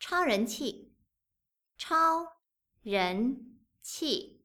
超人气。超人气。